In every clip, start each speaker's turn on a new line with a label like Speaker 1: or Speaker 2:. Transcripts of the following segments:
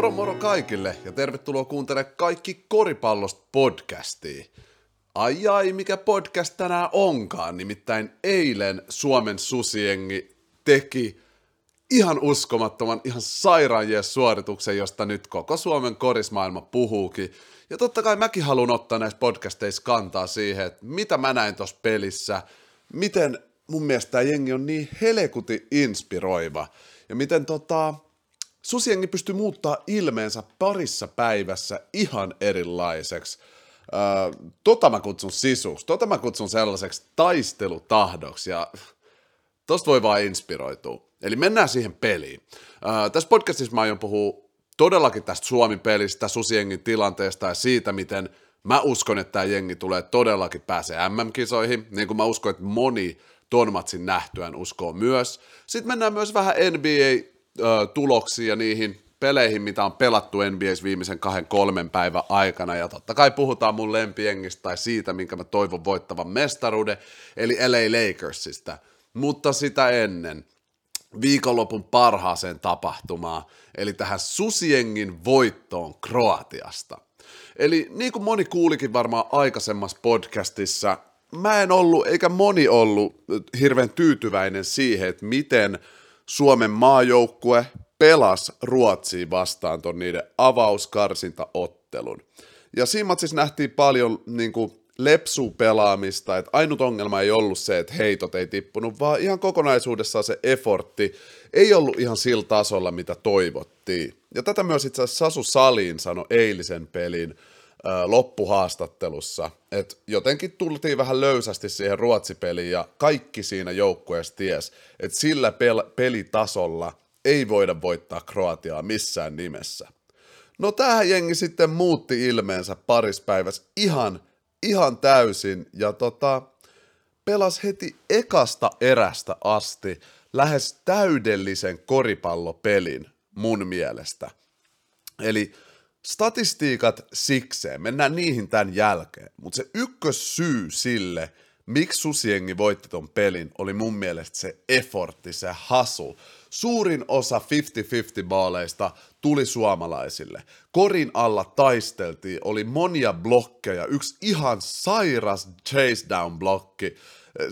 Speaker 1: Moro moro kaikille ja tervetuloa kuuntelemaan Kaikki koripallosta podcastia. Ai ai, mikä podcast tänään onkaan, nimittäin eilen Suomen susiengi teki ihan uskomattoman, ihan sairaan suorituksen, josta nyt koko Suomen korismaailma puhuukin. Ja totta kai mäkin haluan ottaa näissä podcasteissa kantaa siihen, että mitä mä näin tuossa pelissä, miten mun mielestä tämä jengi on niin helekuti inspiroiva, ja miten tota, susiengi pystyy muuttaa ilmeensä parissa päivässä ihan erilaiseksi. Öö, tota mä kutsun sisuksi, tota mä kutsun sellaiseksi taistelutahdoksi, ja tosta voi vaan inspiroitua. Eli mennään siihen peliin. Öö, tässä podcastissa mä aion puhua todellakin tästä Suomi-pelistä, Susiengin tilanteesta ja siitä, miten mä uskon, että tämä jengi tulee todellakin pääsee MM-kisoihin, niin kuin mä uskon, että moni ton matsin nähtyään uskoo myös. Sitten mennään myös vähän NBA-tuloksiin ja niihin peleihin, mitä on pelattu NBAs viimeisen kahden kolmen päivän aikana, ja totta kai puhutaan mun lempiengistä tai siitä, minkä mä toivon voittavan mestaruuden, eli LA Lakersista. Mutta sitä ennen, viikonlopun parhaaseen tapahtumaan, eli tähän Susiengin voittoon Kroatiasta. Eli niin kuin moni kuulikin varmaan aikaisemmassa podcastissa, mä en ollut, eikä moni ollut hirveän tyytyväinen siihen, että miten Suomen maajoukkue pelasi Ruotsiin vastaan ton niiden avauskarsintaottelun. Ja siinä siis nähtiin paljon niin kuin, lepsu pelaamista, että ainut ongelma ei ollut se, että heitot ei tippunut, vaan ihan kokonaisuudessaan se effortti ei ollut ihan sillä tasolla, mitä toivottiin. Ja tätä myös itse asiassa Sasu Salin sanoi eilisen pelin loppuhaastattelussa, että jotenkin tultiin vähän löysästi siihen ruotsipeliin ja kaikki siinä joukkueessa ties, että sillä pel- pelitasolla ei voida voittaa Kroatiaa missään nimessä. No tähän jengi sitten muutti ilmeensä parispäivässä ihan ihan täysin ja tota, pelas heti ekasta erästä asti lähes täydellisen koripallopelin mun mielestä. Eli statistiikat sikseen, mennään niihin tämän jälkeen, mutta se ykkössyy sille, miksi Susiengi voitti ton pelin, oli mun mielestä se effortti, se hasu. Suurin osa 50-50 baaleista tuli suomalaisille. Korin alla taisteltiin, oli monia blokkeja, yksi ihan sairas chase down blokki,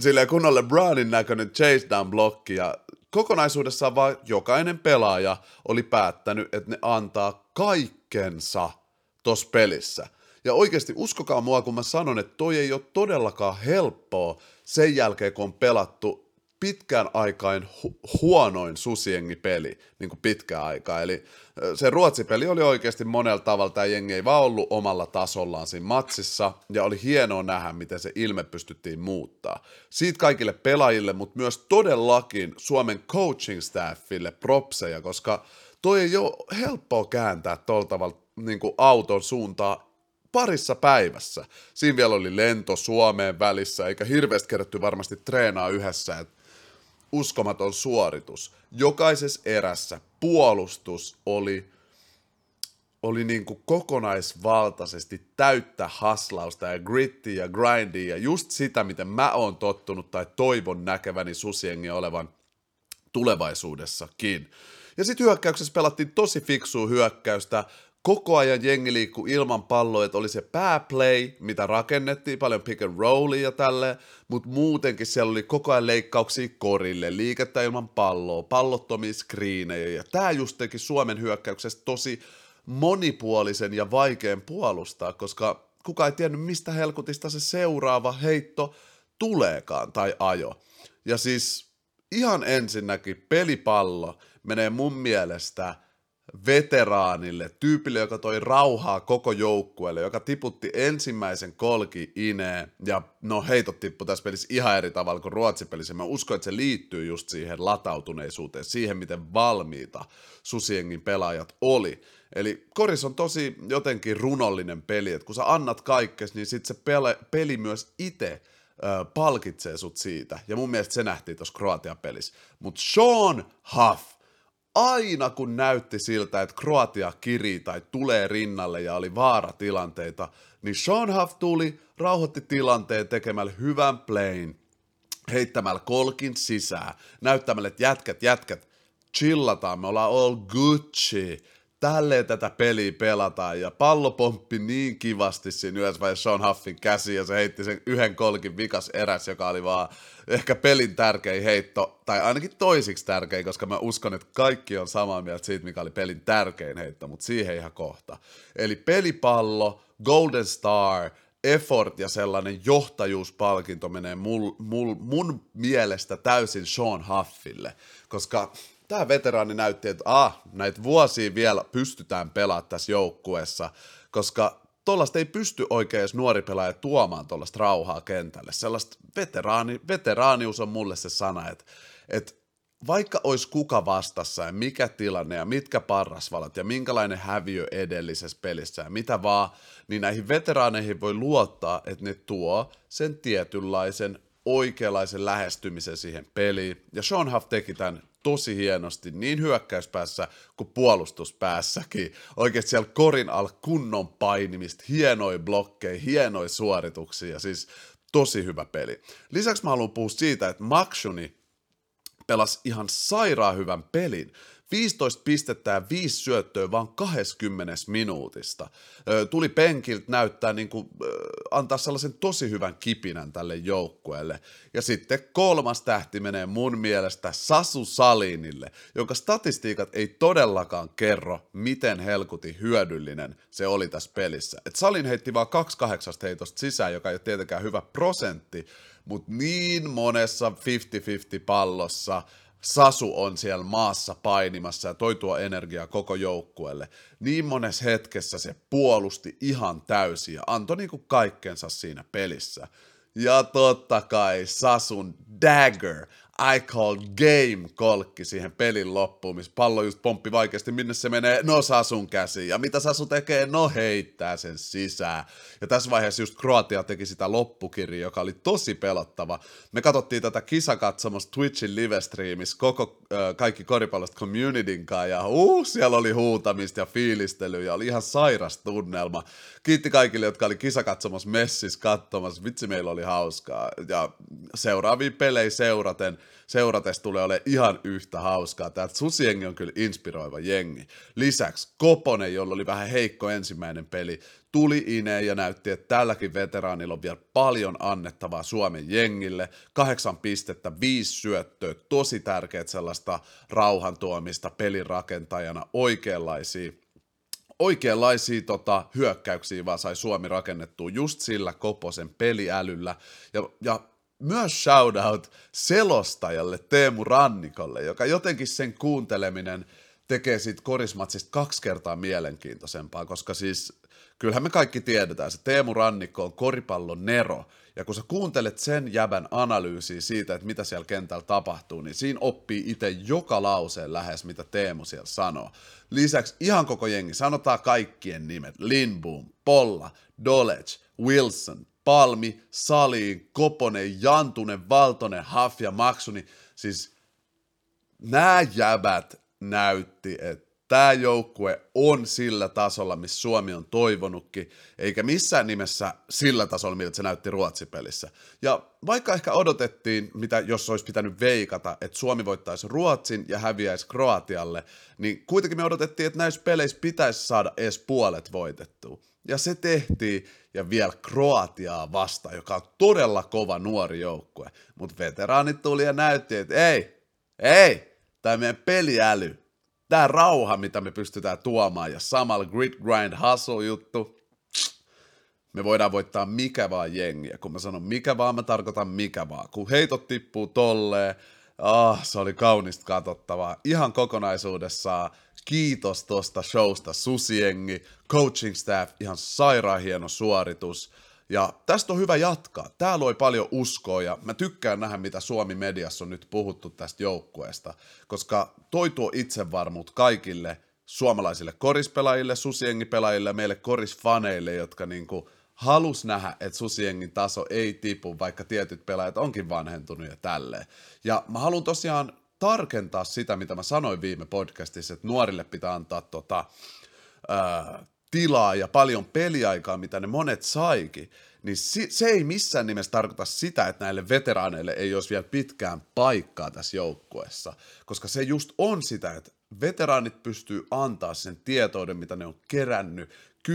Speaker 1: silleen kunnolle Brownin näköinen chase down blokki ja kokonaisuudessaan vaan jokainen pelaaja oli päättänyt, että ne antaa kaikkensa tuossa pelissä. Ja oikeasti uskokaa mua, kun mä sanon, että toi ei ole todellakaan helppoa sen jälkeen, kun on pelattu pitkään aikaan hu- huonoin susiengi-peli niin kuin pitkään aikaa. Eli se Ruotsi-peli oli oikeasti monella tavalla, tämä jengi ei vaan ollut omalla tasollaan siinä matsissa, ja oli hienoa nähdä, miten se ilme pystyttiin muuttaa. Siitä kaikille pelaajille, mutta myös todellakin Suomen coaching staffille propseja, koska toi ei ole helppoa kääntää tuolla tavalla niin auton suuntaan parissa päivässä. Siinä vielä oli lento Suomeen välissä, eikä hirveästi kerätty varmasti treenaa yhdessä, että uskomaton suoritus. Jokaisessa erässä puolustus oli, oli niin kuin kokonaisvaltaisesti täyttä haslausta ja grittiä ja grindia ja just sitä, miten mä oon tottunut tai toivon näkeväni susiengi olevan tulevaisuudessakin. Ja sitten hyökkäyksessä pelattiin tosi fiksua hyökkäystä, koko ajan jengi liikkuu ilman palloa, että oli se pääplay, mitä rakennettiin, paljon pick and rollia ja tälle, mutta muutenkin siellä oli koko ajan leikkauksia korille, liikettä ilman palloa, pallottomia screenejä, ja tämä just teki Suomen hyökkäyksestä tosi monipuolisen ja vaikean puolustaa, koska kuka ei tiennyt, mistä helkutista se seuraava heitto tuleekaan tai ajo. Ja siis ihan ensinnäkin pelipallo menee mun mielestä – veteraanille, tyypille, joka toi rauhaa koko joukkueelle, joka tiputti ensimmäisen kolki ineen, ja no heitot tippu tässä pelissä ihan eri tavalla kuin ruotsipelissä. Mä uskon, että se liittyy just siihen latautuneisuuteen, siihen miten valmiita Susiengin pelaajat oli. Eli Koris on tosi jotenkin runollinen peli, että kun sä annat kaikkes, niin sit se peli myös itse palkitsee sut siitä. Ja mun mielestä se nähtiin tuossa Kroatia-pelissä. Mutta Sean Huff, aina kun näytti siltä, että Kroatia kirii tai tulee rinnalle ja oli vaaratilanteita, niin Sean Huff tuli, rauhoitti tilanteen tekemällä hyvän playin, heittämällä kolkin sisään, näyttämällä, että jätkät, jätkät, chillataan, me ollaan all Gucci, tälleen tätä peliä pelataan, ja pallo pomppi niin kivasti siinä yhdessä vaiheessa Sean Huffin käsi, ja se heitti sen yhden kolkin vikas eräs, joka oli vaan ehkä pelin tärkein heitto, tai ainakin toisiksi tärkein, koska mä uskon, että kaikki on samaa mieltä siitä, mikä oli pelin tärkein heitto, mutta siihen ihan kohta. Eli pelipallo, Golden Star, effort ja sellainen johtajuuspalkinto menee mul, mul, mun mielestä täysin Sean Huffille, koska tämä veteraani näytti, että ah, näitä vuosia vielä pystytään pelaamaan tässä joukkueessa, koska tuollaista ei pysty oikein edes nuori pelaaja tuomaan tuollaista rauhaa kentälle. Sellaista veteraani, veteraanius on mulle se sana, että, että vaikka olisi kuka vastassa ja mikä tilanne ja mitkä parrasvalat ja minkälainen häviö edellisessä pelissä ja mitä vaan, niin näihin veteraaneihin voi luottaa, että ne tuo sen tietynlaisen oikeanlaisen lähestymisen siihen peliin. Ja Sean Huff teki tämän tosi hienosti niin hyökkäyspäässä kuin puolustuspäässäkin. Oikeasti siellä korin alla kunnon painimista, hienoja blokkeja, hienoja suorituksia, siis tosi hyvä peli. Lisäksi mä haluan puhua siitä, että Makshuni pelasi ihan sairaan hyvän pelin. 15 pistettä ja 5 syöttöä vaan 20 minuutista. Tuli penkiltä näyttää niin kuin, antaa sellaisen tosi hyvän kipinän tälle joukkueelle. Ja sitten kolmas tähti menee mun mielestä Sasu Salinille, jonka statistiikat ei todellakaan kerro, miten helkuti hyödyllinen se oli tässä pelissä. Et Salin heitti vaan 28 heitosta sisään, joka ei ole tietenkään hyvä prosentti, mutta niin monessa 50-50 pallossa Sasu on siellä maassa painimassa ja toi tuo energiaa koko joukkueelle. Niin monessa hetkessä se puolusti ihan täysin ja antoi niinku kaikkensa siinä pelissä. Ja totta kai Sasun dagger I call game kolkki siihen pelin loppuun, missä pallo just pomppi vaikeasti, minne se menee, no Sasun käsi, ja mitä Sasu tekee, no heittää sen sisään. Ja tässä vaiheessa just Kroatia teki sitä loppukirjaa, joka oli tosi pelottava. Me katsottiin tätä kisakatsomusta Twitchin livestreamissä koko äh, kaikki koripallosta communityn kanssa, ja uh, siellä oli huutamista ja fiilistelyä, ja oli ihan sairas tunnelma. Kiitti kaikille, jotka oli kisakatsomassa messissä katsomassa, vitsi meillä oli hauskaa, ja seuraavia pelejä seuraten, seuratessa tulee olemaan ihan yhtä hauskaa. Tämä Susiengi on kyllä inspiroiva jengi. Lisäksi Koponen, jolla oli vähän heikko ensimmäinen peli, tuli ineen ja näytti, että tälläkin veteraanilla on vielä paljon annettavaa Suomen jengille. Kahdeksan pistettä, viisi syöttöä, tosi tärkeät sellaista rauhan tuomista pelin rakentajana, oikeanlaisia oikeanlaisia tota, hyökkäyksiä vaan sai Suomi rakennettua just sillä Koposen peliälyllä. Ja, ja myös shoutout selostajalle Teemu Rannikolle, joka jotenkin sen kuunteleminen tekee siitä korismatsista kaksi kertaa mielenkiintoisempaa, koska siis kyllähän me kaikki tiedetään, se Teemu Rannikko on koripallon nero, ja kun sä kuuntelet sen jäbän analyysiä siitä, että mitä siellä kentällä tapahtuu, niin siinä oppii itse joka lauseen lähes, mitä Teemu siellä sanoo. Lisäksi ihan koko jengi, sanotaan kaikkien nimet, Lindboom, Polla, Dolech, Wilson, Palmi, Saliin, Koponen, Jantunen, Valtonen, Haf ja Maksuni. Siis nämä jäbät näytti, että tämä joukkue on sillä tasolla, missä Suomi on toivonutkin, eikä missään nimessä sillä tasolla, miltä se näytti Ruotsipelissä. Ja vaikka ehkä odotettiin, mitä jos olisi pitänyt veikata, että Suomi voittaisi Ruotsin ja häviäisi Kroatialle, niin kuitenkin me odotettiin, että näissä peleissä pitäisi saada edes puolet voitettua. Ja se tehtiin, ja vielä Kroatiaa vasta, joka on todella kova nuori joukkue. Mutta veteraanit tuli ja näytti, että ei, ei, tämä meidän peliäly, tämä rauha, mitä me pystytään tuomaan, ja samalla grit grind hustle juttu, me voidaan voittaa mikä vaan jengiä. Kun mä sanon mikä vaan, mä tarkoitan mikä vaan. Kun heitot tippuu tolleen, ah, se oli kaunista katsottavaa. Ihan kokonaisuudessaan kiitos tosta showsta Susiengi, coaching staff, ihan sairaan hieno suoritus. Ja tästä on hyvä jatkaa. Tää loi paljon uskoa ja mä tykkään nähdä, mitä Suomi mediassa on nyt puhuttu tästä joukkueesta, koska toi tuo itsevarmuut kaikille suomalaisille korispelaajille, susiengipelaajille meille korisfaneille, jotka niinku halus nähdä, että susiengin taso ei tipu, vaikka tietyt pelaajat onkin vanhentunut ja tälleen. Ja mä haluan tosiaan tarkentaa sitä, mitä mä sanoin viime podcastissa, että nuorille pitää antaa tota, ää, tilaa ja paljon peliaikaa, mitä ne monet saikin, niin se ei missään nimessä tarkoita sitä, että näille veteraaneille ei olisi vielä pitkään paikkaa tässä joukkueessa, koska se just on sitä, että veteraanit pystyy antaa sen tietouden, mitä ne on kerännyt 10-20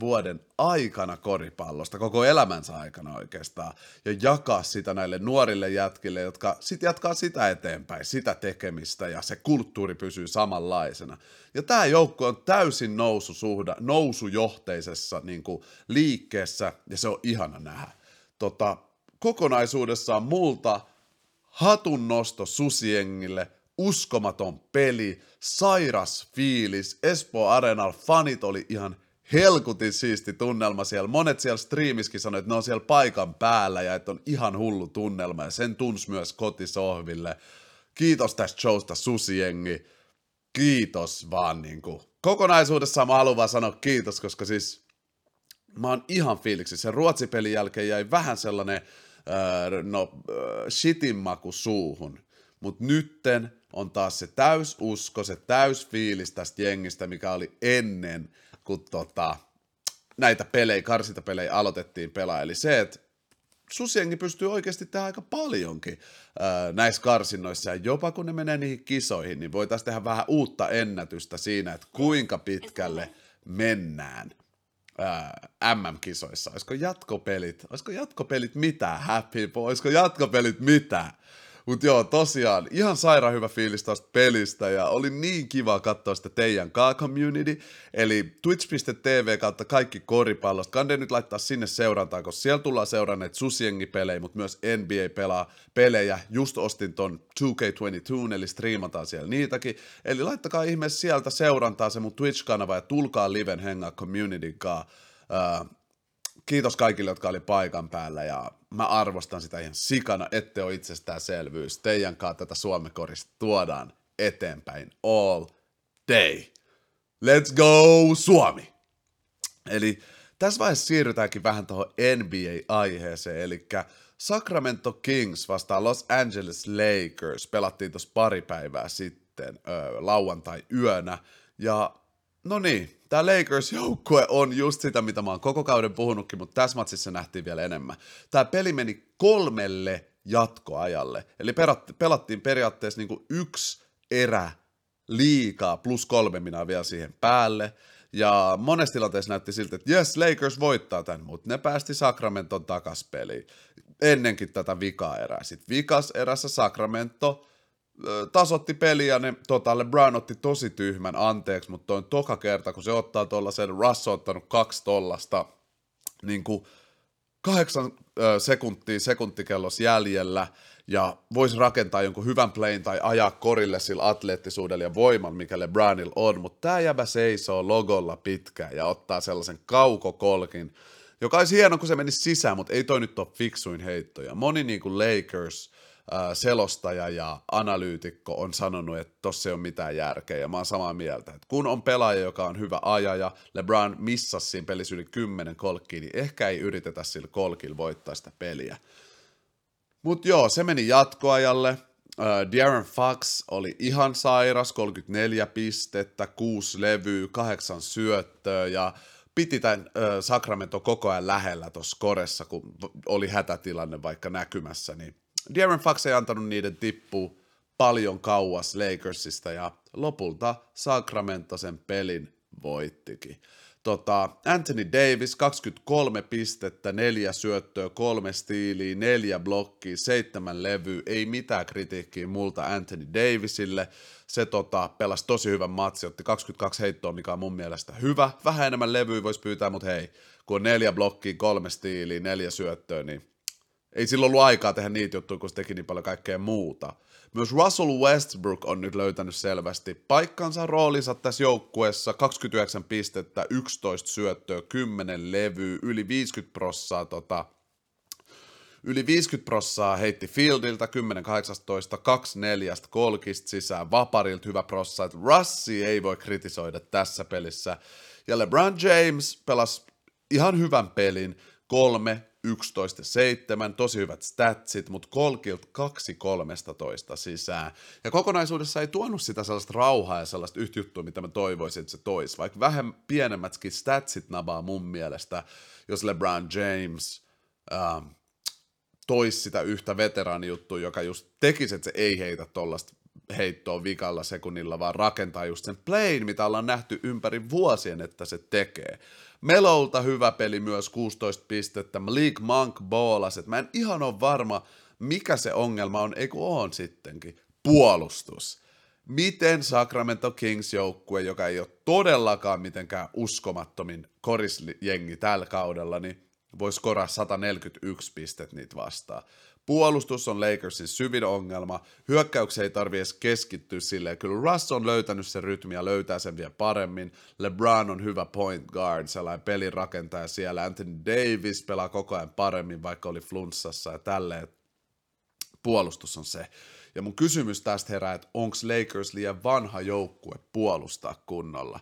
Speaker 1: vuoden aikana koripallosta, koko elämänsä aikana oikeastaan, ja jakaa sitä näille nuorille jätkille, jotka sitten jatkaa sitä eteenpäin, sitä tekemistä, ja se kulttuuri pysyy samanlaisena. Ja tämä joukko on täysin noususuhda, nousujohteisessa niin kuin, liikkeessä, ja se on ihana nähdä. Tota, kokonaisuudessaan multa hatun nosto susiengille – uskomaton peli, sairas fiilis, Espoo Arenal fanit oli ihan helkutin siisti tunnelma siellä. Monet siellä striimiskin sanoivat, että ne on siellä paikan päällä ja että on ihan hullu tunnelma ja sen tunsi myös kotisohville. Kiitos tästä showsta susiengi. Kiitos vaan niin kuin. Kokonaisuudessaan mä haluan vaan sanoa kiitos, koska siis mä oon ihan fiiliksi. Sen ruotsipelin jälkeen jäi vähän sellainen äh, no, äh, shitin maku suuhun. Mutta nytten on taas se täys usko, se täys fiilis tästä jengistä, mikä oli ennen, kun tota, näitä pelejä, karsintapelejä aloitettiin pelaa. Eli se, että susiengi pystyy oikeasti tehdä aika paljonkin ää, näissä karsinnoissa, ja jopa kun ne menee niihin kisoihin, niin voitaisiin tehdä vähän uutta ennätystä siinä, että kuinka pitkälle mennään ää, MM-kisoissa. Olisiko jatkopelit, olisiko jatkopelit mitä, Happy Boy, olisiko jatkopelit mitä? Mutta joo, tosiaan, ihan sairaan hyvä fiilis tästä pelistä ja oli niin kiva katsoa sitä teidän K-community, eli twitch.tv kautta kaikki koripallosta. Kande nyt laittaa sinne seurantaan, koska siellä tullaan seuranneet susiengi-pelejä, mutta myös NBA pelaa pelejä. Just ostin ton 2K22, eli striimataan siellä niitäkin. Eli laittakaa ihmeessä sieltä seurantaa se mun Twitch-kanava ja tulkaa liven hengaa communityn kanssa. Uh, kiitos kaikille, jotka oli paikan päällä ja mä arvostan sitä ihan sikana, ette ole itsestäänselvyys. Teidän kanssa tätä Suomekorista tuodaan eteenpäin all day. Let's go Suomi! Eli tässä vaiheessa siirrytäänkin vähän tuohon NBA-aiheeseen, eli Sacramento Kings vastaan Los Angeles Lakers pelattiin tuossa pari päivää sitten lauantai-yönä, ja no niin, tämä Lakers-joukkue on just sitä, mitä mä oon koko kauden puhunutkin, mutta tässä matsissa nähtiin vielä enemmän. Tämä peli meni kolmelle jatkoajalle, eli pelattiin periaatteessa niin kuin yksi erä liikaa, plus kolme minä vielä siihen päälle, ja monessa tilanteessa näytti siltä, että yes, Lakers voittaa tämän, mutta ne päästi Sacramenton takas peliin ennenkin tätä vika-erää. Sitten vikas erässä Sacramento tasotti peliä, ne, tota, LeBron otti tosi tyhmän anteeksi, mutta on toka kerta, kun se ottaa tuollaisen, Russ on ottanut kaksi tollasta, niin kuin kahdeksan sekuntia sekuntikellos jäljellä, ja voisi rakentaa jonkun hyvän playin tai ajaa korille sillä atleettisuudella ja voiman, mikä LeBronilla on, mutta tämä jäbä seisoo logolla pitkään ja ottaa sellaisen kaukokolkin, joka olisi hieno, kun se menisi sisään, mutta ei toi nyt ole fiksuin heittoja. Moni niin kuin Lakers selostaja ja analyytikko on sanonut, että tossa ei ole mitään järkeä, ja mä oon samaa mieltä. Että kun on pelaaja, joka on hyvä ajaja, LeBron missasi siinä pelissä yli 10 kolkkiin, niin ehkä ei yritetä sillä kolkilla voittaa sitä peliä. Mutta joo, se meni jatkoajalle. Uh, Darren Fox oli ihan sairas, 34 pistettä, 6 levyä, 8 syöttöä ja piti tämän Sacramento koko ajan lähellä tuossa koressa, kun oli hätätilanne vaikka näkymässä, niin Darren Fox ei antanut niiden tippua paljon kauas Lakersista ja lopulta Sacramento sen pelin voittikin. Tota, Anthony Davis, 23 pistettä, neljä syöttöä, kolme stiiliä, neljä blokkia, seitsemän levyä, ei mitään kritiikkiä multa Anthony Davisille. Se tota, pelasi tosi hyvän matsi, otti 22 heittoa, mikä on mun mielestä hyvä. Vähän enemmän levyä voisi pyytää, mutta hei, kun on neljä blokkia, kolme stiiliä, neljä syöttöä, niin ei silloin ollut aikaa tehdä niitä juttuja, kun se teki niin paljon kaikkea muuta. Myös Russell Westbrook on nyt löytänyt selvästi paikkansa roolinsa tässä joukkueessa. 29 pistettä, 11 syöttöä, 10 levyä, yli 50 prossaa tota, Yli 50 prossaa heitti Fieldiltä, 10-18, 2 4 kolkista sisään, vaparilta hyvä prossa, että Russi ei voi kritisoida tässä pelissä. Ja LeBron James pelasi ihan hyvän pelin, kolme 11 7, tosi hyvät statsit, mutta Kolkilt 2 13 sisään. Ja kokonaisuudessa ei tuonut sitä sellaista rauhaa ja sellaista yhtä juttua, mitä mä toivoisin, että se toisi. Vaikka vähän pienemmätkin statsit nabaa mun mielestä, jos LeBron James ähm, toisi sitä yhtä veteraanijuttua, joka just tekisi, että se ei heitä tollasta heittoa vikalla sekunnilla, vaan rakentaa just sen playin, mitä ollaan nähty ympäri vuosien, että se tekee. Melolta hyvä peli myös 16 pistettä, Malik Monk boolas, mä en ihan ole varma, mikä se ongelma on, eikö on sittenkin, puolustus. Miten Sacramento Kings joukkue, joka ei ole todellakaan mitenkään uskomattomin korisjengi tällä kaudella, niin voisi koraa 141 pistet niitä vastaan. Puolustus on Lakersin syvin ongelma. Hyökkäyksiä ei tarvi edes keskittyä silleen. Kyllä Russ on löytänyt sen rytmi ja löytää sen vielä paremmin. LeBron on hyvä point guard, sellainen pelin rakentaja siellä. Anthony Davis pelaa koko ajan paremmin, vaikka oli flunssassa ja tälleen. Puolustus on se. Ja mun kysymys tästä herää, että onko Lakers liian vanha joukkue puolustaa kunnolla?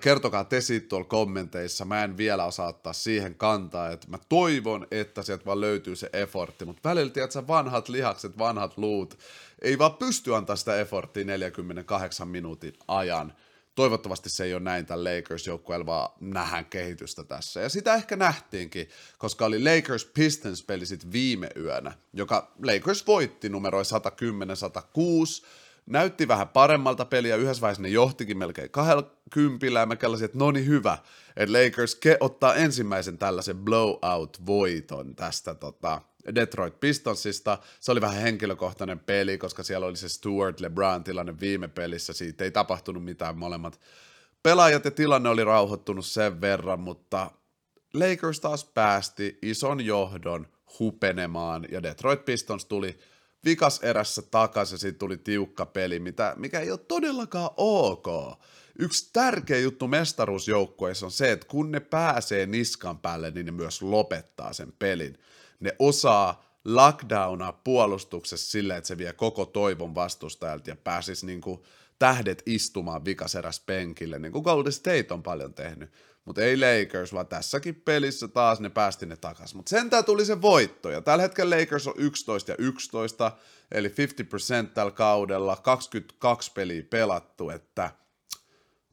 Speaker 1: Kertokaa te siitä tuolla kommenteissa, mä en vielä osaa ottaa siihen kantaa, että mä toivon, että sieltä vaan löytyy se effortti, mutta välillä, tiedätkö, vanhat lihakset, vanhat luut, ei vaan pysty antaa sitä efforttia 48 minuutin ajan. Toivottavasti se ei ole näin tämän Lakers-joukkueella, vaan nähdään kehitystä tässä. Ja sitä ehkä nähtiinkin, koska oli Lakers Pistons peli sitten viime yönä, joka Lakers voitti numeroi 110-106, näytti vähän paremmalta peliä, yhdessä vaiheessa ne johtikin melkein kahdella kympillä, ja mä kellasin, että no niin hyvä, että Lakers ke- ottaa ensimmäisen tällaisen blowout-voiton tästä tota, Detroit Pistonsista. Se oli vähän henkilökohtainen peli, koska siellä oli se Stuart LeBron tilanne viime pelissä, siitä ei tapahtunut mitään molemmat pelaajat ja tilanne oli rauhoittunut sen verran, mutta Lakers taas päästi ison johdon hupenemaan ja Detroit Pistons tuli vikas erässä takaisin ja siitä tuli tiukka peli, mitä, mikä ei ole todellakaan ok. Yksi tärkeä juttu mestaruusjoukkueissa on se, että kun ne pääsee niskan päälle, niin ne myös lopettaa sen pelin. Ne osaa lockdowna puolustuksessa sille, että se vie koko toivon vastustajalta ja pääsisi niin kuin tähdet istumaan vikaseräs penkille, niin kuin Golden State on paljon tehnyt. Mutta ei Lakers, vaan tässäkin pelissä taas ne päästi ne takaisin. Mutta sentään tuli se voitto, ja tällä hetkellä Lakers on 11 ja 11, eli 50% tällä kaudella, 22 peliä pelattu, että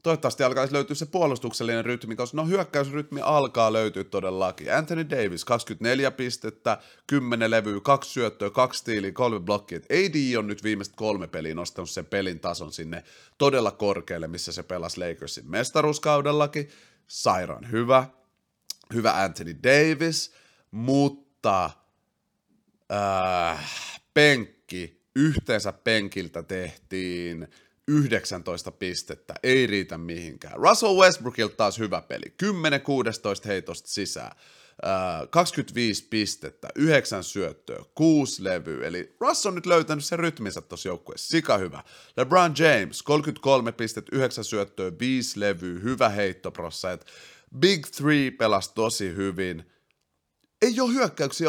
Speaker 1: toivottavasti alkaisi löytyä se puolustuksellinen rytmi, koska no hyökkäysrytmi alkaa löytyä todellakin. Anthony Davis, 24 pistettä, 10 levyä, kaksi syöttöä, kaksi stiiliä, kolme blokkia. AD on nyt viimeiset kolme peliä nostanut sen pelin tason sinne todella korkealle, missä se pelasi Lakersin mestaruuskaudellakin sairaan hyvä, hyvä Anthony Davis, mutta äh, penkki, yhteensä penkiltä tehtiin 19 pistettä, ei riitä mihinkään. Russell Westbrookilta taas hyvä peli, 10-16 heitosta sisään. 25 pistettä, 9 syöttöä, 6 levyä, eli Russ on nyt löytänyt sen rytminsä tuossa joukkueessa, sika hyvä. LeBron James, 33 pistettä, 9 syöttöä, 5 levyä, hyvä heittoprossa, et Big Three pelasi tosi hyvin. Ei ole hyökkäyksiä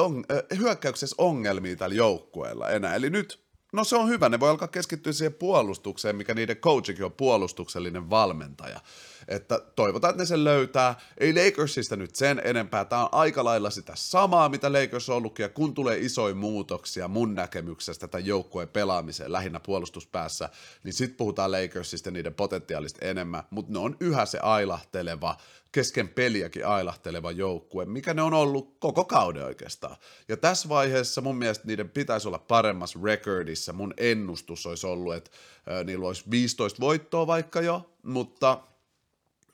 Speaker 1: hyökkäyksessä ongelmia tällä joukkueella enää, eli nyt No se on hyvä, ne voi alkaa keskittyä siihen puolustukseen, mikä niiden coachikin on puolustuksellinen valmentaja. Että toivotaan, että ne sen löytää. Ei Lakersista nyt sen enempää. Tämä on aika lailla sitä samaa, mitä Lakers on ollutkin. Ja kun tulee isoja muutoksia mun näkemyksestä tämän joukkueen pelaamiseen lähinnä puolustuspäässä, niin sitten puhutaan Lakersista niiden potentiaalista enemmän. Mutta ne on yhä se ailahteleva, kesken peliäkin ailahteleva joukkue, mikä ne on ollut koko kauden oikeastaan. Ja tässä vaiheessa mun mielestä niiden pitäisi olla paremmassa recordissa. Mun ennustus olisi ollut, että niillä olisi 15 voittoa vaikka jo, mutta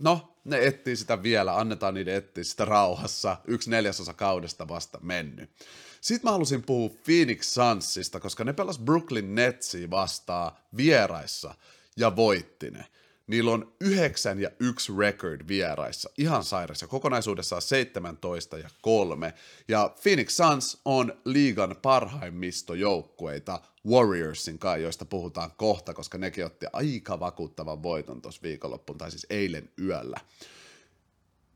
Speaker 1: no, ne etsii sitä vielä, annetaan niiden etsiä sitä rauhassa, yksi neljäsosa kaudesta vasta mennyt. Sitten mä halusin puhua Phoenix Sunsista, koska ne pelas Brooklyn Netsia vastaan vieraissa ja voitti ne. Niillä on 9 ja 1 record vieraissa, ihan sairaassa, kokonaisuudessaan 17 ja 3. Ja Phoenix Suns on liigan parhaimmista joukkueita Warriorsin kanssa, joista puhutaan kohta, koska nekin otti aika vakuuttavan voiton tuossa viikonloppuun, tai siis eilen yöllä.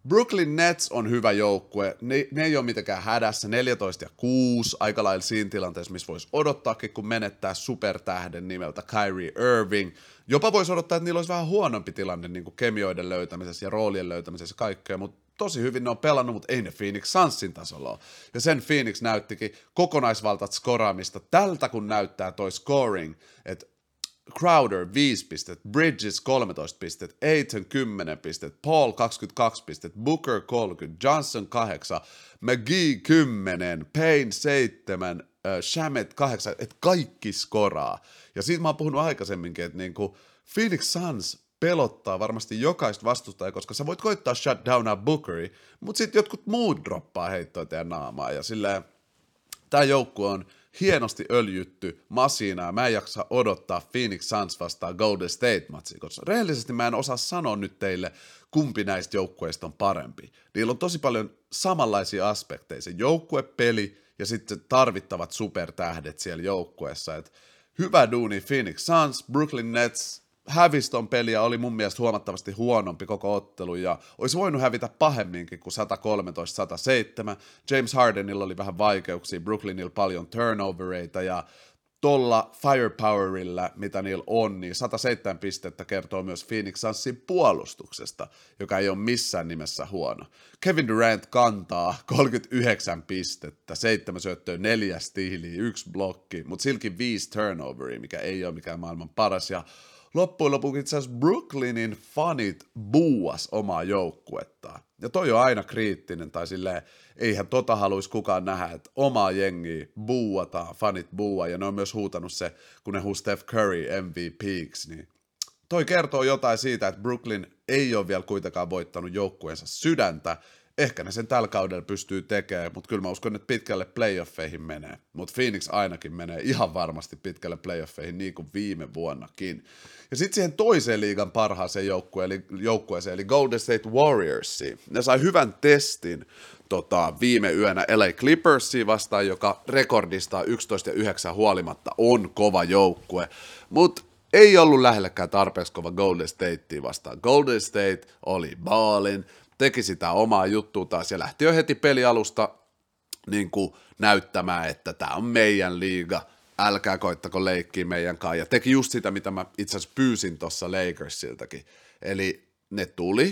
Speaker 1: Brooklyn Nets on hyvä joukkue, ne, ne ei ole mitenkään hädässä, 14 ja 6, aika lailla siinä tilanteessa, missä voisi odottaakin, kun menettää supertähden nimeltä Kyrie Irving. Jopa voisi odottaa, että niillä olisi vähän huonompi tilanne niin kuin kemioiden löytämisessä ja roolien löytämisessä ja kaikkea, mutta tosi hyvin ne on pelannut, mutta ei ne Phoenix Sunsin tasolla ole. Ja sen Phoenix näyttikin kokonaisvaltat skoraamista tältä, kun näyttää toi scoring, että Crowder 5 pistet, Bridges 13 pistet, Aiton 10 pistet, Paul 22 pistet, Booker 30, Johnson 8, McGee 10, Payne 7, äh, Shamet 8, että kaikki skoraa. Ja siitä mä oon puhunut aikaisemminkin, että niinku Phoenix Suns pelottaa varmasti jokaista vastustajaa, koska sä voit koittaa shutdowna Bookeri, mutta sitten jotkut muut droppaa heittoa teidän naamaa, ja silleen, tämä joukkue on hienosti öljytty masiina, mä en jaksa odottaa Phoenix Suns vastaan Golden State-matsia, koska rehellisesti mä en osaa sanoa nyt teille, kumpi näistä joukkueista on parempi. Niillä on tosi paljon samanlaisia aspekteja, se joukkuepeli ja sitten tarvittavat supertähdet siellä joukkueessa, että hyvä duuni Phoenix Suns, Brooklyn Nets, häviston peliä oli mun mielestä huomattavasti huonompi koko ottelu ja olisi voinut hävitä pahemminkin kuin 113-107. James Hardenilla oli vähän vaikeuksia, Brooklynilla paljon turnovereita ja tolla firepowerilla, mitä niillä on, niin 107 pistettä kertoo myös Phoenix Sunsin puolustuksesta, joka ei ole missään nimessä huono. Kevin Durant kantaa 39 pistettä, 7 syöttöä, 4 stiiliä, yksi blokki, mutta silläkin 5 turnoveria, mikä ei ole mikään maailman paras, ja loppujen lopuksi itse asiassa Brooklynin fanit buuas omaa joukkuettaan. Ja toi on aina kriittinen, tai silleen, eihän tota haluaisi kukaan nähdä, että omaa jengiä buuataan, fanit buua, ja ne on myös huutanut se, kun ne huu Steph Curry MVPiksi, niin toi kertoo jotain siitä, että Brooklyn ei ole vielä kuitenkaan voittanut joukkueensa sydäntä, ehkä ne sen tällä kaudella pystyy tekemään, mutta kyllä mä uskon, että pitkälle playoffeihin menee. Mutta Phoenix ainakin menee ihan varmasti pitkälle playoffeihin, niin kuin viime vuonnakin. Ja sitten siihen toiseen liigan parhaaseen joukkueeseen, eli, joukkueeseen, eli Golden State Warriorsiin. Ne sai hyvän testin tota, viime yönä LA Clippersiin vastaan, joka rekordista 11 ja 9 huolimatta on kova joukkue. Mutta ei ollut lähellekään tarpeeksi kova Golden Statea vastaan. Golden State oli baalin, teki sitä omaa juttua taas ja lähti jo heti pelialusta niin kuin näyttämään, että tämä on meidän liiga, älkää koittako leikkiä meidän kanssa. Ja teki just sitä, mitä mä itse asiassa pyysin tuossa Lakersiltakin. Eli ne tuli,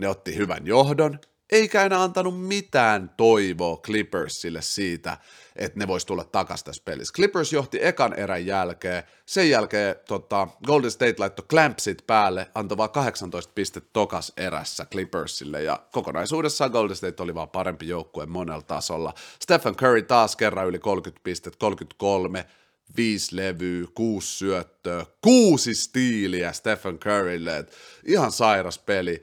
Speaker 1: ne otti hyvän johdon, eikä enää antanut mitään toivoa Clippersille siitä, että ne vois tulla takaisin tässä pelissä. Clippers johti ekan erän jälkeen, sen jälkeen tota, Golden State laittoi clampsit päälle, antoi vaan 18 pistettä tokas erässä Clippersille, ja kokonaisuudessaan Golden State oli vaan parempi joukkue monella tasolla. Stephen Curry taas kerran yli 30 pistettä, 33, viisi levyä, kuusi syöttöä, kuusi stiiliä Stephen Currylle, ihan sairas peli.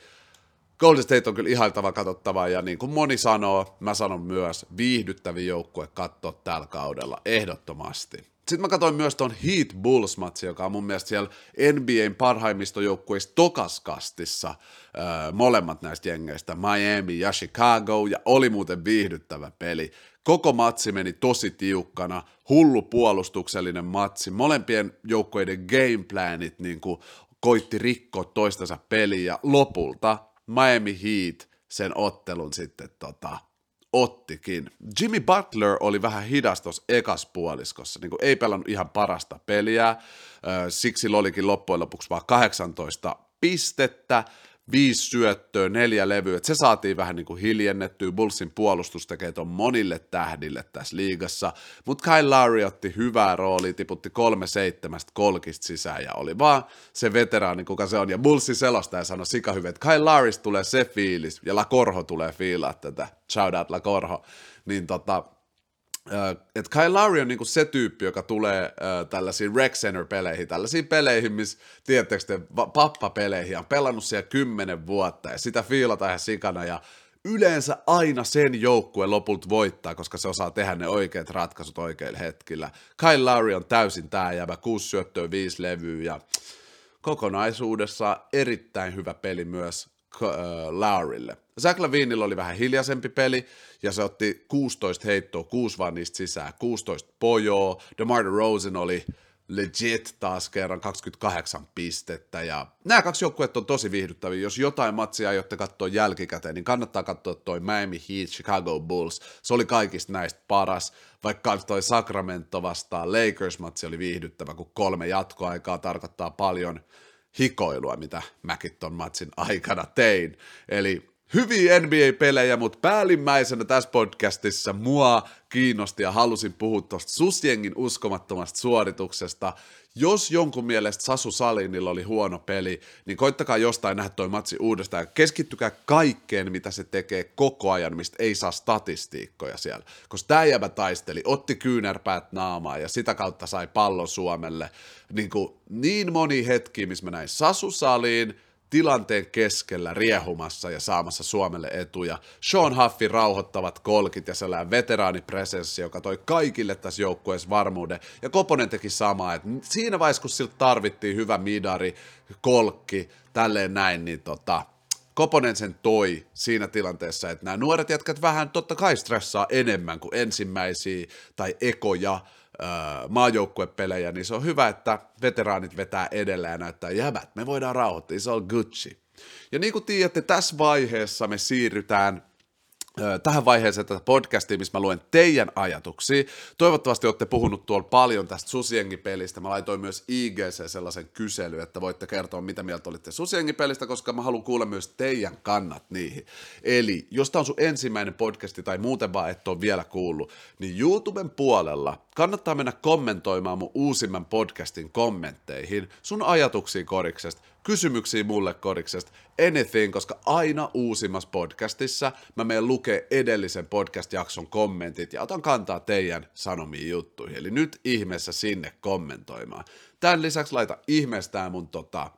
Speaker 1: Golden State on kyllä ihailtava katsottava ja niin kuin moni sanoo, mä sanon myös, viihdyttävi joukkue katsoa tällä kaudella ehdottomasti. Sitten mä katsoin myös ton Heat bulls matsi joka on mun mielestä siellä NBAn parhaimmista joukkueista tokaskastissa, öö, molemmat näistä jengeistä, Miami ja Chicago, ja oli muuten viihdyttävä peli. Koko matsi meni tosi tiukkana, hullu puolustuksellinen matsi, molempien joukkueiden gameplanit niin kuin koitti rikkoa toistensa peliä, lopulta Miami Heat sen ottelun sitten tota, ottikin. Jimmy Butler oli vähän hidas tuossa ekas puoliskossa, niin ei pelannut ihan parasta peliä, siksi olikin loppujen lopuksi vaan 18 pistettä, viisi syöttöä, neljä levyä, se saatiin vähän niin kuin hiljennettyä, Bullsin puolustus tekee ton monille tähdille tässä liigassa, mutta Kyle Lowry otti hyvää roolia, tiputti kolme seitsemästä kolkista sisään ja oli vaan se veteraani, kuka se on, ja Bullsin selostaja sanoi sika hyvin, että Kyle Lowrysta tulee se fiilis, ja La Corho tulee fiilaa tätä, shout out La Corho, niin tota, että Kyle Lowry on niinku se tyyppi, joka tulee äh, tällaisiin Rec Center-peleihin, tällaisiin peleihin, missä, tiedättekö te, pappapeleihin, on pelannut siellä kymmenen vuotta, ja sitä fiilataan ihan sikana, ja yleensä aina sen joukkue lopulta voittaa, koska se osaa tehdä ne oikeat ratkaisut oikeilla hetkillä. Kyle Lowry on täysin tää jävä, kuusi syöttöä, viisi levyä, ja kokonaisuudessa erittäin hyvä peli myös äh, Lowrylle. Zach Lavinilla oli vähän hiljaisempi peli, ja se otti 16 heittoa, 6 vaan niistä sisään, 16 pojoa. DeMar DeRozan oli legit taas kerran 28 pistettä, ja nämä kaksi joukkuetta on tosi viihdyttäviä. Jos jotain matsia aiotte katsoa jälkikäteen, niin kannattaa katsoa toi Miami Heat, Chicago Bulls. Se oli kaikista näistä paras, vaikka toi Sacramento vastaan Lakers-matsi oli viihdyttävä, kun kolme jatkoaikaa tarkoittaa paljon hikoilua, mitä mäkin ton matsin aikana tein. Eli hyviä NBA-pelejä, mutta päällimmäisenä tässä podcastissa mua kiinnosti ja halusin puhua tuosta Susjengin uskomattomasta suorituksesta. Jos jonkun mielestä Sasu Salinilla oli huono peli, niin koittakaa jostain nähdä toi matsi uudestaan. Keskittykää kaikkeen, mitä se tekee koko ajan, mistä ei saa statistiikkoja siellä. Koska tämä jäbä taisteli, otti kyynärpäät naamaa ja sitä kautta sai pallon Suomelle. Niin, kuin, niin moni hetki, missä mä näin Sasu Saliin, tilanteen keskellä riehumassa ja saamassa Suomelle etuja. Sean Huffin rauhoittavat kolkit ja sellainen veteraanipresenssi, joka toi kaikille tässä joukkueessa varmuuden. Ja Koponen teki samaa, että siinä vaiheessa, kun siltä tarvittiin hyvä midari, kolkki, tälleen näin, niin tota, Koponen sen toi siinä tilanteessa, että nämä nuoret jätkät vähän totta kai stressaa enemmän kuin ensimmäisiä tai ekoja, maajoukkuepelejä, niin se on hyvä, että veteraanit vetää edelleen ja näyttää jävät, me voidaan rauhoittaa, se on Gucci. Ja niin kuin tiedätte, tässä vaiheessa me siirrytään tähän vaiheeseen tätä podcastia, missä mä luen teidän ajatuksia. Toivottavasti olette puhunut tuolla paljon tästä Susiengi-pelistä. Mä laitoin myös IGC sellaisen kyselyn, että voitte kertoa, mitä mieltä olitte Susiengi-pelistä, koska mä haluan kuulla myös teidän kannat niihin. Eli jos tämä on sun ensimmäinen podcasti tai muuten vaan et ole vielä kuullut, niin YouTuben puolella kannattaa mennä kommentoimaan mun uusimman podcastin kommentteihin sun ajatuksia koriksesta kysymyksiä mulle koriksesta, anything, koska aina uusimmassa podcastissa mä menen lukee edellisen podcast-jakson kommentit ja otan kantaa teidän sanomiin juttuihin. Eli nyt ihmeessä sinne kommentoimaan. Tämän lisäksi laita ihmeestään mun tota,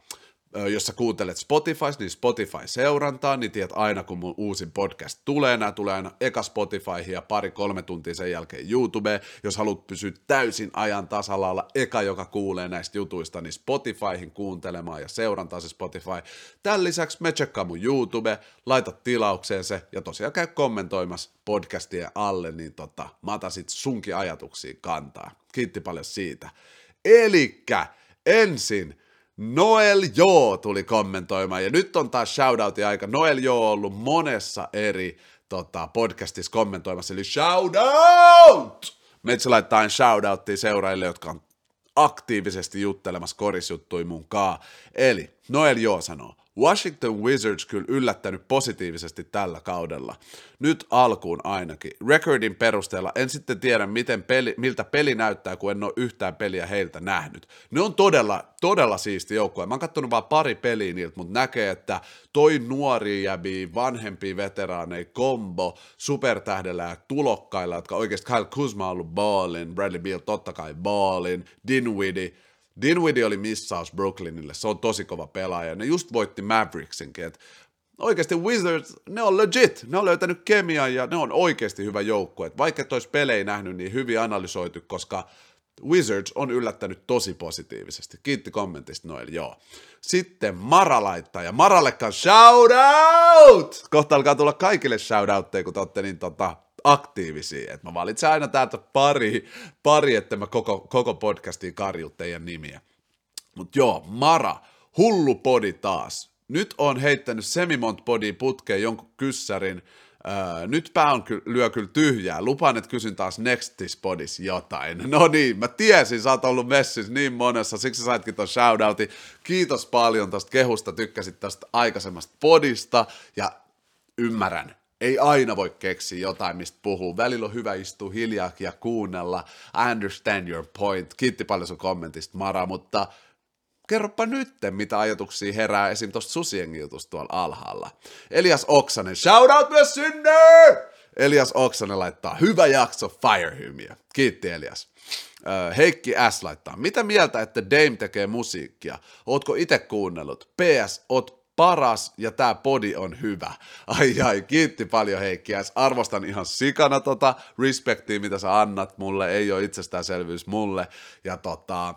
Speaker 1: jos sä kuuntelet Spotify, niin Spotify-seurantaa, niin tiedät aina, kun mun uusin podcast tulee, nämä tulee aina eka Spotifyhin ja pari-kolme tuntia sen jälkeen YouTubeen. Jos haluat pysyä täysin ajan tasalla, olla eka, joka kuulee näistä jutuista, niin Spotifyhin kuuntelemaan ja seurantaa se Spotify. Tämän lisäksi me tsekkaa mun YouTube, laita tilaukseen se ja tosiaan käy kommentoimassa podcastien alle, niin tota, mä otan sit sunkin ajatuksia kantaa. Kiitti paljon siitä. Elikkä ensin Noel Joo tuli kommentoimaan, ja nyt on taas shoutoutin aika. Noel Joo on ollut monessa eri tota, podcastissa kommentoimassa, eli shoutout! Metsä laittaa aina seuraajille, jotka on aktiivisesti juttelemassa korisjuttui kaa. Eli Noel Joo sanoo, Washington Wizards kyllä yllättänyt positiivisesti tällä kaudella. Nyt alkuun ainakin. Recordin perusteella en sitten tiedä, miten peli, miltä peli näyttää, kun en ole yhtään peliä heiltä nähnyt. Ne on todella, todella siisti joukkue. Mä oon katsonut vaan pari peliä niiltä, mutta näkee, että toi nuori jäbi, vanhempi veteraaneja, kombo, supertähdellä ja tulokkailla, jotka oikeasti Kyle Kuzma on ollut ballin, Bradley Beal totta kai ballin, Dinwiddie, Dinwiddie oli missaus Brooklynille, se on tosi kova pelaaja. Ne just voitti Mavericksinkin, että oikeasti Wizards, ne on legit, ne on löytänyt kemian ja ne on oikeasti hyvä joukkue. Vaikka et pelejä nähnyt, niin hyvin analysoitu, koska Wizards on yllättänyt tosi positiivisesti. Kiitti kommentista Noel, joo. Sitten Mara laittaa, ja Marallekaan shout out! Kohta alkaa tulla kaikille shoutoutteja, kun te olette niin tota, aktiivisia. Et mä valitsen aina täältä pari, pari että mä koko, koko podcastiin karjut teidän nimiä. Mutta joo, Mara, hullu podi taas. Nyt on heittänyt semimont podi putkeen jonkun kyssärin. Öö, nyt pää on ky- lyö kyllä tyhjää. Lupaan, että kysyn taas Nextis podis jotain. No niin, mä tiesin, sä oot ollut messissä niin monessa, siksi saitkin ton shoutoutin. Kiitos paljon tosta kehusta, tykkäsit tästä aikaisemmasta podista ja ymmärrän, ei aina voi keksiä jotain, mistä puhuu. Välillä on hyvä istua hiljaa ja kuunnella. I understand your point. Kiitti paljon sun kommentista, Mara, mutta kerropa nyt, mitä ajatuksia herää esim. tuosta susiengin jutusta tuolla alhaalla. Elias Oksanen, shout out myös sinne! Elias Oksanen laittaa, hyvä jakso, fire-hymiä. Kiitti Elias. Heikki S. laittaa, mitä mieltä, että Dame tekee musiikkia? Ootko itse kuunnellut? PS, oot paras ja tämä podi on hyvä. Ai ai, kiitti paljon Heikki. Arvostan ihan sikana tota respektiä, mitä sä annat mulle. Ei ole itsestäänselvyys mulle. Ja tota,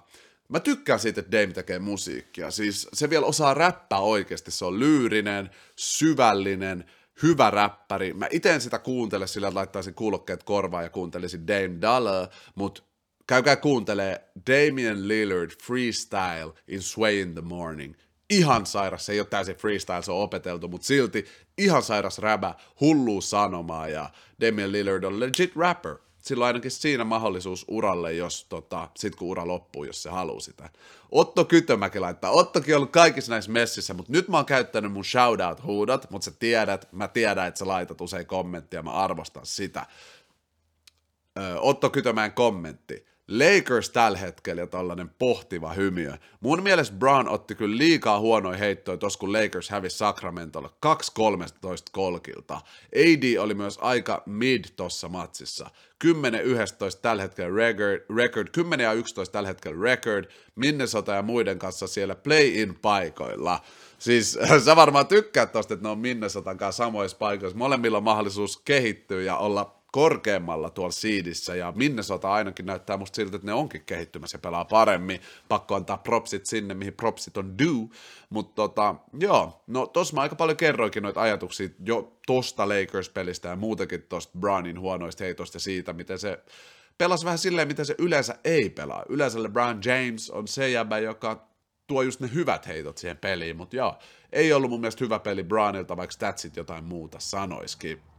Speaker 1: mä tykkään siitä, että Dame tekee musiikkia. Siis se vielä osaa räppää oikeasti. Se on lyyrinen, syvällinen, hyvä räppäri. Mä iten sitä kuuntele sillä, että laittaisin kuulokkeet korvaan ja kuuntelisin Dame Dollar, mutta käykää kuuntelee Damian Lillard Freestyle in Sway in the Morning – ihan sairas, se ei ole täysin freestyle, se on opeteltu, mutta silti ihan sairas räbä, hullu sanomaa ja Damian Lillard on legit rapper. silloin ainakin siinä mahdollisuus uralle, jos tota, sit kun ura loppuu, jos se haluaa sitä. Otto Kytömäki laittaa, Ottokin on ollut kaikissa näissä messissä, mutta nyt mä oon käyttänyt mun shoutout-huudot, mutta sä tiedät, mä tiedän, että sä laitat usein kommenttia, mä arvostan sitä. Ö, Otto Kytömäen kommentti. Lakers tällä hetkellä ja tällainen pohtiva hymiö. Mun mielestä Brown otti kyllä liikaa huonoja heittoja tuossa, kun Lakers hävisi Sacramentolle 2-13 kolkilta. AD oli myös aika mid tuossa matsissa. 10-11 tällä hetkellä record, record 10 ja 11 tällä hetkellä record, Minnesota ja muiden kanssa siellä play-in paikoilla. Siis sä varmaan tykkäät tosta, että ne on Minnesotan kanssa samoissa paikoissa. Molemmilla on mahdollisuus kehittyä ja olla korkeammalla tuolla siidissä, ja Minnesota ainakin näyttää musta siltä, että ne onkin kehittymässä ja pelaa paremmin. Pakko antaa propsit sinne, mihin propsit on due. Mutta tota, joo, no tossa mä aika paljon kerroinkin noita ajatuksia jo tosta Lakers-pelistä ja muutenkin tosta Brownin huonoista heitoista siitä, miten se pelasi vähän silleen, miten se yleensä ei pelaa. Yleensä LeBron James on se jäbä, joka tuo just ne hyvät heitot siihen peliin, mutta joo, ei ollut mun mielestä hyvä peli Brownilta, vaikka statsit jotain muuta sanoiskin.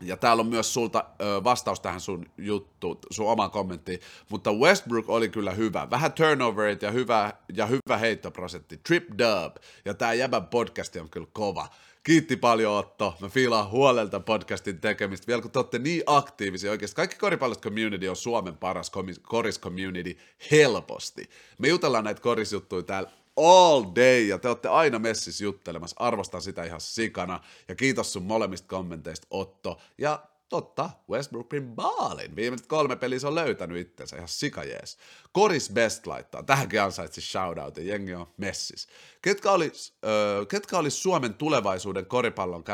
Speaker 1: Ja täällä on myös sulta ö, vastaus tähän sun juttu, sun omaan kommenttiin, mutta Westbrook oli kyllä hyvä. Vähän turnoverit ja hyvä, ja hyvä heittoprosentti. Trip dub. Ja tää jäbän podcasti on kyllä kova. Kiitti paljon Otto. Mä fiilaan huolelta podcastin tekemistä. Vielä kun te olette niin aktiivisia oikeasti. Kaikki koripallost community on Suomen paras koris community helposti. Me jutellaan näitä korisjuttuja täällä all day, ja te olette aina messissä juttelemassa. Arvostan sitä ihan sikana, ja kiitos sun molemmista kommenteista, Otto. Ja totta, Westbrookin baalin. Viimeiset kolme peliä se on löytänyt itsensä, ihan sikajees. Koris Best laittaa, tähänkin ansaitsi shoutoutin, jengi on messis. Ketkä olisi, äh, ketkä olisi Suomen tulevaisuuden koripallon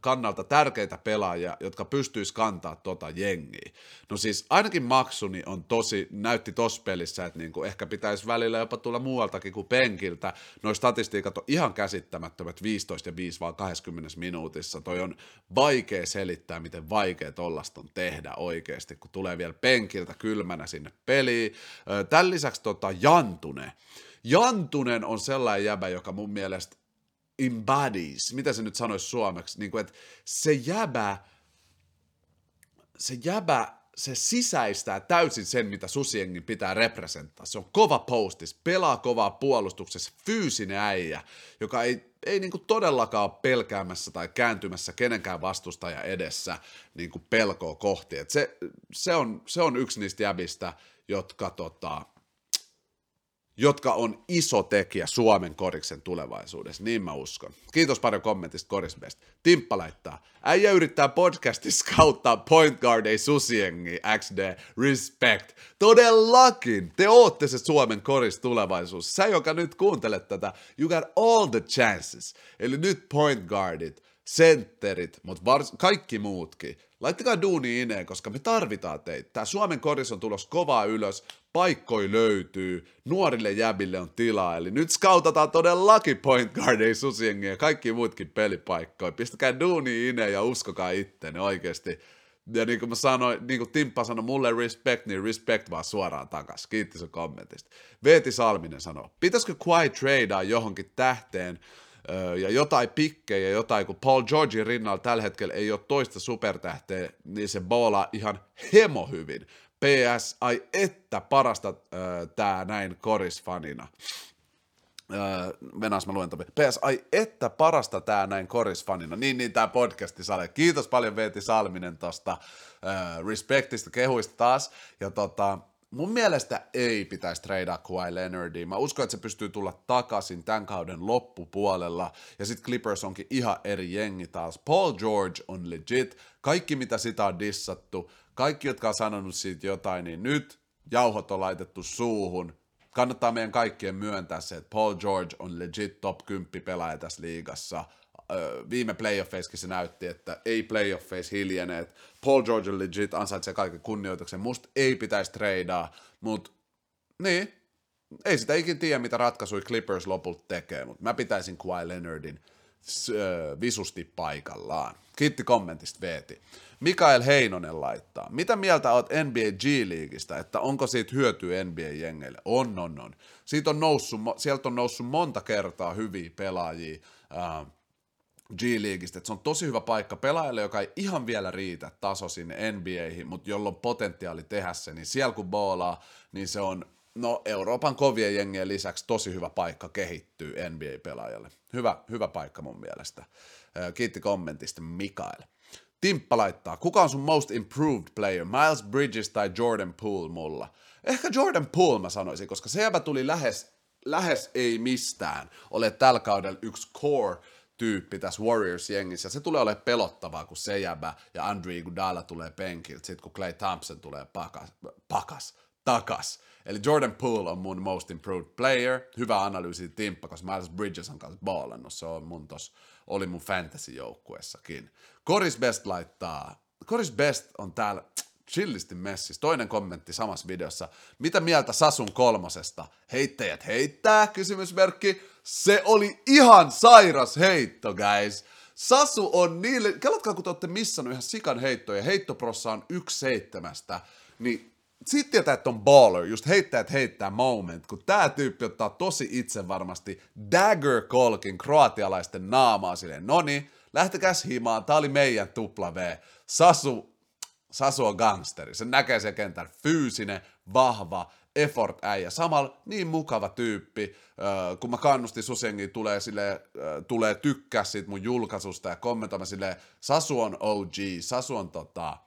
Speaker 1: kannalta tärkeitä pelaajia, jotka pystyis kantaa tota jengiä? No siis ainakin Maksuni on tosi, näytti tossa pelissä, että niinku ehkä pitäisi välillä jopa tulla muualtakin kuin penkiltä. Noi statistiikat on ihan käsittämättömät, 15 ja 5 vaan 20 minuutissa. Toi on vaikea selittää, miten vaikea tollasta on tehdä oikeasti, kun tulee vielä penkiltä kylmänä sinne peliin. Tämän lisäksi tota, Jantunen. Jantunen on sellainen jäbä, joka mun mielestä embodies, mitä se nyt sanoisi suomeksi, niin kuin, että se jäbä, se jäbä, se sisäistää täysin sen, mitä susiengin pitää representtaa. Se on kova postis, pelaa kovaa puolustuksessa, fyysinen äijä, joka ei, ei niinku todellakaan ole pelkäämässä tai kääntymässä kenenkään vastustaja edessä niinku pelkoa kohti. Et se, se, on, se on yksi niistä jäbistä, jotka tota, jotka on iso tekijä Suomen koriksen tulevaisuudessa, niin mä uskon. Kiitos paljon kommentista Korisbest. Timppa laittaa. Äijä yrittää podcastissa kauttaa point guard ei susiengi, XD, respect. Todellakin, te ootte se Suomen koris tulevaisuus. Sä, joka nyt kuuntelet tätä, you got all the chances. Eli nyt point guardit, sentterit, mutta vars- kaikki muutkin. Laittakaa duuni ineen, koska me tarvitaan teitä. Tää Suomen koris on tulos kovaa ylös, paikkoi löytyy, nuorille jäbille on tilaa, eli nyt skautataan todellakin point guardia susiengia ja kaikki muutkin pelipaikkoja. Pistäkää duuni ineen ja uskokaa itteenne oikeasti. Ja niin kuin mä sanoin, niin kuin Timppa sanoi mulle respect, niin respect vaan suoraan takas. Kiitti sun kommentista. Veeti Salminen sanoo, pitäisikö Quiet tradea johonkin tähteen, ja jotain pikkejä, jotain, kun Paul Georgein rinnalla tällä hetkellä ei ole toista supertähteä, niin se boolaa ihan hemo hyvin. PS, ai että parasta äh, tää näin korisfanina. Öö, Venäs mä luen topi. PS, ai että parasta tää näin korisfanina. Niin, niin tää podcasti sale. Kiitos paljon Veeti Salminen tosta äh, respektistä, kehuista taas. Ja tota, mun mielestä ei pitäisi treidaa Kawhi Leonardia. Mä uskon, että se pystyy tulla takaisin tämän kauden loppupuolella. Ja sitten Clippers onkin ihan eri jengi taas. Paul George on legit. Kaikki, mitä sitä on dissattu, kaikki, jotka on sanonut siitä jotain, niin nyt jauhot on laitettu suuhun. Kannattaa meidän kaikkien myöntää se, että Paul George on legit top 10 pelaaja tässä liigassa. Viime playoffeissakin se näytti, että ei playoffeissa hiljeneet. Paul George on legit, ansaitsee kaiken kunnioituksen. Musta ei pitäisi treidaa, mutta niin, ei sitä ikin tiedä, mitä ratkaisuja Clippers lopulta tekee, mutta mä pitäisin Kawhi Leonardin visusti paikallaan. Kiitti kommentista Veeti. Mikael Heinonen laittaa. Mitä mieltä oot NBA G-liigistä, että onko siitä hyötyä NBA-jengeille? On, on, on. Siitä on noussut, sieltä on noussut monta kertaa hyviä pelaajia. Uh, G-Leagueista, että se on tosi hyvä paikka pelaajalle, joka ei ihan vielä riitä taso sinne NBAihin, mutta jolla on potentiaali tehdä se, niin siellä kun boolaa, niin se on no Euroopan kovien jengien lisäksi tosi hyvä paikka kehittyy NBA-pelaajalle. Hyvä, hyvä paikka mun mielestä. Kiitti kommentista Mikael. Timppa laittaa, kuka on sun most improved player, Miles Bridges tai Jordan Poole mulla? Ehkä Jordan Poole mä sanoisin, koska se tuli lähes, lähes ei mistään. Ole tällä kaudella yksi core tyyppi tässä Warriors-jengissä. Se tulee olemaan pelottavaa, kun se jäbä ja Andre Iguodala tulee penkiltä, sit kun Clay Thompson tulee pakas, pakas takas. Eli Jordan Poole on mun most improved player. Hyvä analyysi timppa, koska Miles Bridges on kanssa ballannut. Se on mun tos, oli mun fantasy-joukkuessakin. Coris Best laittaa, Coris Best on täällä chillisti messissä. Toinen kommentti samassa videossa. Mitä mieltä Sasun kolmosesta? Heittäjät heittää? Kysymysmerkki. Se oli ihan sairas heitto, guys. Sasu on niille, kelatkaa kun te olette missannut ihan sikan heittoja, heittoprossa on yksi seitsemästä, niin sitten tietää, että on baller, just heittää, että heittää moment, kun tää tyyppi ottaa tosi itse varmasti dagger colkin kroatialaisten naamaa silleen, noni, lähtekäs himaan, tää oli meidän tupla V. Sasu, Sasu on gangsteri, se näkee se kentällä, fyysinen, vahva, effort äijä, samalla niin mukava tyyppi, kun mä kannustin Susengiin, tulee, sille, tulee tykkää siitä mun julkaisusta ja kommentoimaan silleen, Sasu on OG, Sasu on tota,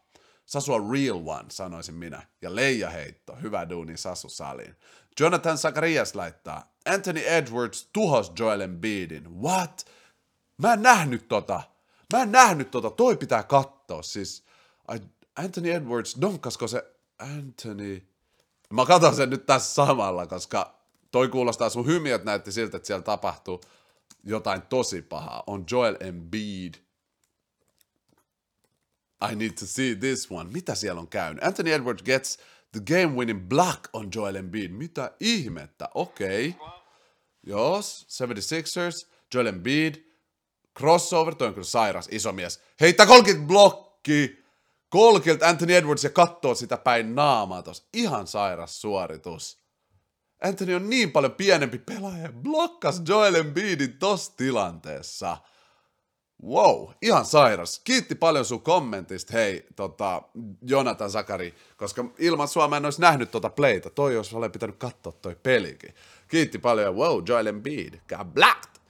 Speaker 1: Sasu on real one, sanoisin minä. Ja Leija heitto, hyvä duuni Sasu saliin. Jonathan Zacharias laittaa, Anthony Edwards tuhos Joel Embiidin. What? Mä en nähnyt tota. Mä en nähnyt tota. Toi pitää katsoa. Siis Anthony Edwards, donkasko se Anthony... Mä katson sen nyt tässä samalla, koska toi kuulostaa sun hymiöt näytti siltä, että siellä tapahtuu jotain tosi pahaa. On Joel Embiid I need to see this one. Mitä siellä on käynyt? Anthony Edwards gets the game winning block on Joel Embiid. Mitä ihmettä? Okei. Okay. Jos, 76ers, Joel Embiid, crossover, toi on kyllä sairas, iso mies. Heittä 30 blokki! Kolkilta Anthony Edwards ja kattoo sitä päin naamaa tos. Ihan sairas suoritus. Anthony on niin paljon pienempi pelaaja. Blokkas Joel Embiidin tossa tilanteessa. Wow, ihan sairas. Kiitti paljon sun kommentista, hei, tota, Jonathan Sakari, koska ilman sua mä en olisi nähnyt tota playta. Toi olisi ole pitänyt katsoa toi pelikin. Kiitti paljon, wow, Joel Embiid, got blacked.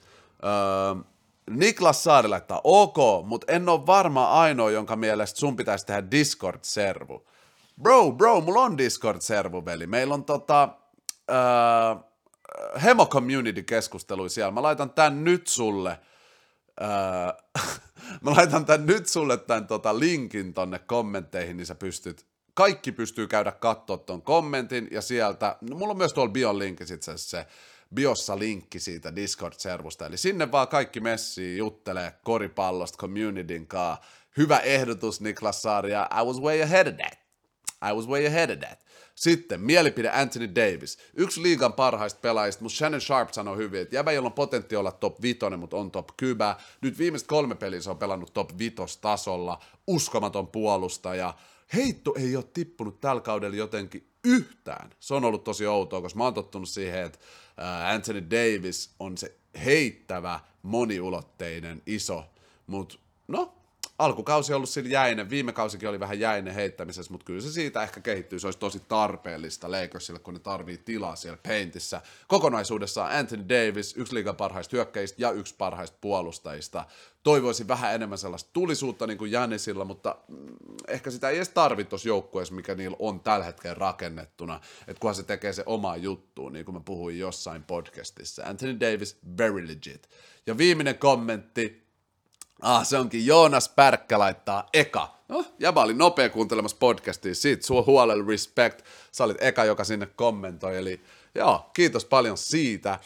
Speaker 1: Öö, Niklas Saari laittaa, ok, mutta en ole varma ainoa, jonka mielestä sun pitäisi tehdä Discord-servu. Bro, bro, mulla on Discord-servu, veli. Meillä on tota, öö, Hemo Community keskustelui siellä. Mä laitan tän nyt sulle – Öö, mä laitan tän nyt sulle tämän tota, linkin tonne kommentteihin, niin sä pystyt, kaikki pystyy käydä katsoa ton kommentin, ja sieltä, no mulla on myös tuolla bion linkki sit se, se biossa linkki siitä Discord-servusta, eli sinne vaan kaikki messii juttelee koripallosta communityn kaa. Hyvä ehdotus Niklas Saaria, I was way ahead of that. I was way ahead of that. Sitten mielipide Anthony Davis. Yksi liigan parhaista pelaajista, mutta Shannon Sharp sanoi hyvin, että jäbä, jolla on potentiaa olla top 5, mutta on top 10. Nyt viimeiset kolme peliä se on pelannut top 5 tasolla, uskomaton puolustaja. Heitto ei ole tippunut tällä kaudella jotenkin yhtään. Se on ollut tosi outoa, koska mä oon tottunut siihen, että Anthony Davis on se heittävä, moniulotteinen, iso, mutta no, alkukausi on ollut sillä jäinen, viime kausikin oli vähän jäinen heittämisessä, mutta kyllä se siitä ehkä kehittyy, se olisi tosi tarpeellista Lakersille, kun ne tarvii tilaa siellä paintissä. Kokonaisuudessaan Anthony Davis, yksi liigan parhaista hyökkäistä ja yksi parhaista puolustajista. Toivoisin vähän enemmän sellaista tulisuutta niin kuin Janisilla, mutta mm, ehkä sitä ei edes tarvitse tuossa joukkueessa, mikä niillä on tällä hetkellä rakennettuna, että kunhan se tekee se oma juttu, niin kuin mä puhuin jossain podcastissa. Anthony Davis, very legit. Ja viimeinen kommentti, Ah, se onkin Joonas Pärkkä laittaa eka. No, jäbä oli nopea kuuntelemassa podcastia, siitä sua huolella respect. Sä olit eka, joka sinne kommentoi, eli joo, kiitos paljon siitä.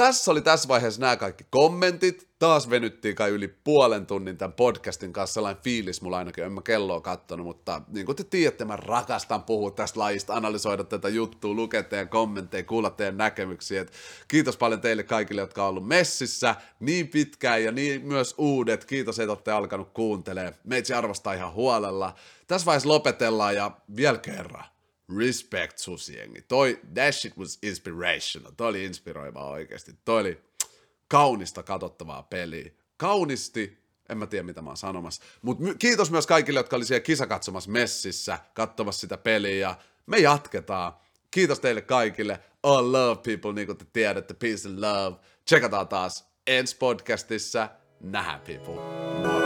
Speaker 1: Tässä oli tässä vaiheessa nämä kaikki kommentit. Taas venyttiin kai yli puolen tunnin tämän podcastin kanssa. Sellainen fiilis mulla ainakin, en mä kelloa kattonut, mutta niin kuin te tiedätte, mä rakastan puhua tästä lajista, analysoida tätä juttua, lukea teidän kommentteja, kuulla teidän näkemyksiä. Et kiitos paljon teille kaikille, jotka on ollut messissä niin pitkään ja niin myös uudet. Kiitos, että olette alkanut kuuntelemaan. Meitsi arvostaa ihan huolella. Tässä vaiheessa lopetellaan ja vielä kerran respect susiengi. Toi, that shit was inspirational. Toi oli inspiroivaa oikeasti. Toi oli kaunista katsottavaa peliä. kaunisti, en mä tiedä mitä mä oon sanomassa. Mutta my- kiitos myös kaikille, jotka oli siellä kisa katsomassa messissä, katsomassa sitä peliä. Me jatketaan. Kiitos teille kaikille. All love people, niin kuin te tiedätte. Peace and love. Tsekataan taas ensi podcastissa. Nähdään people. Moi.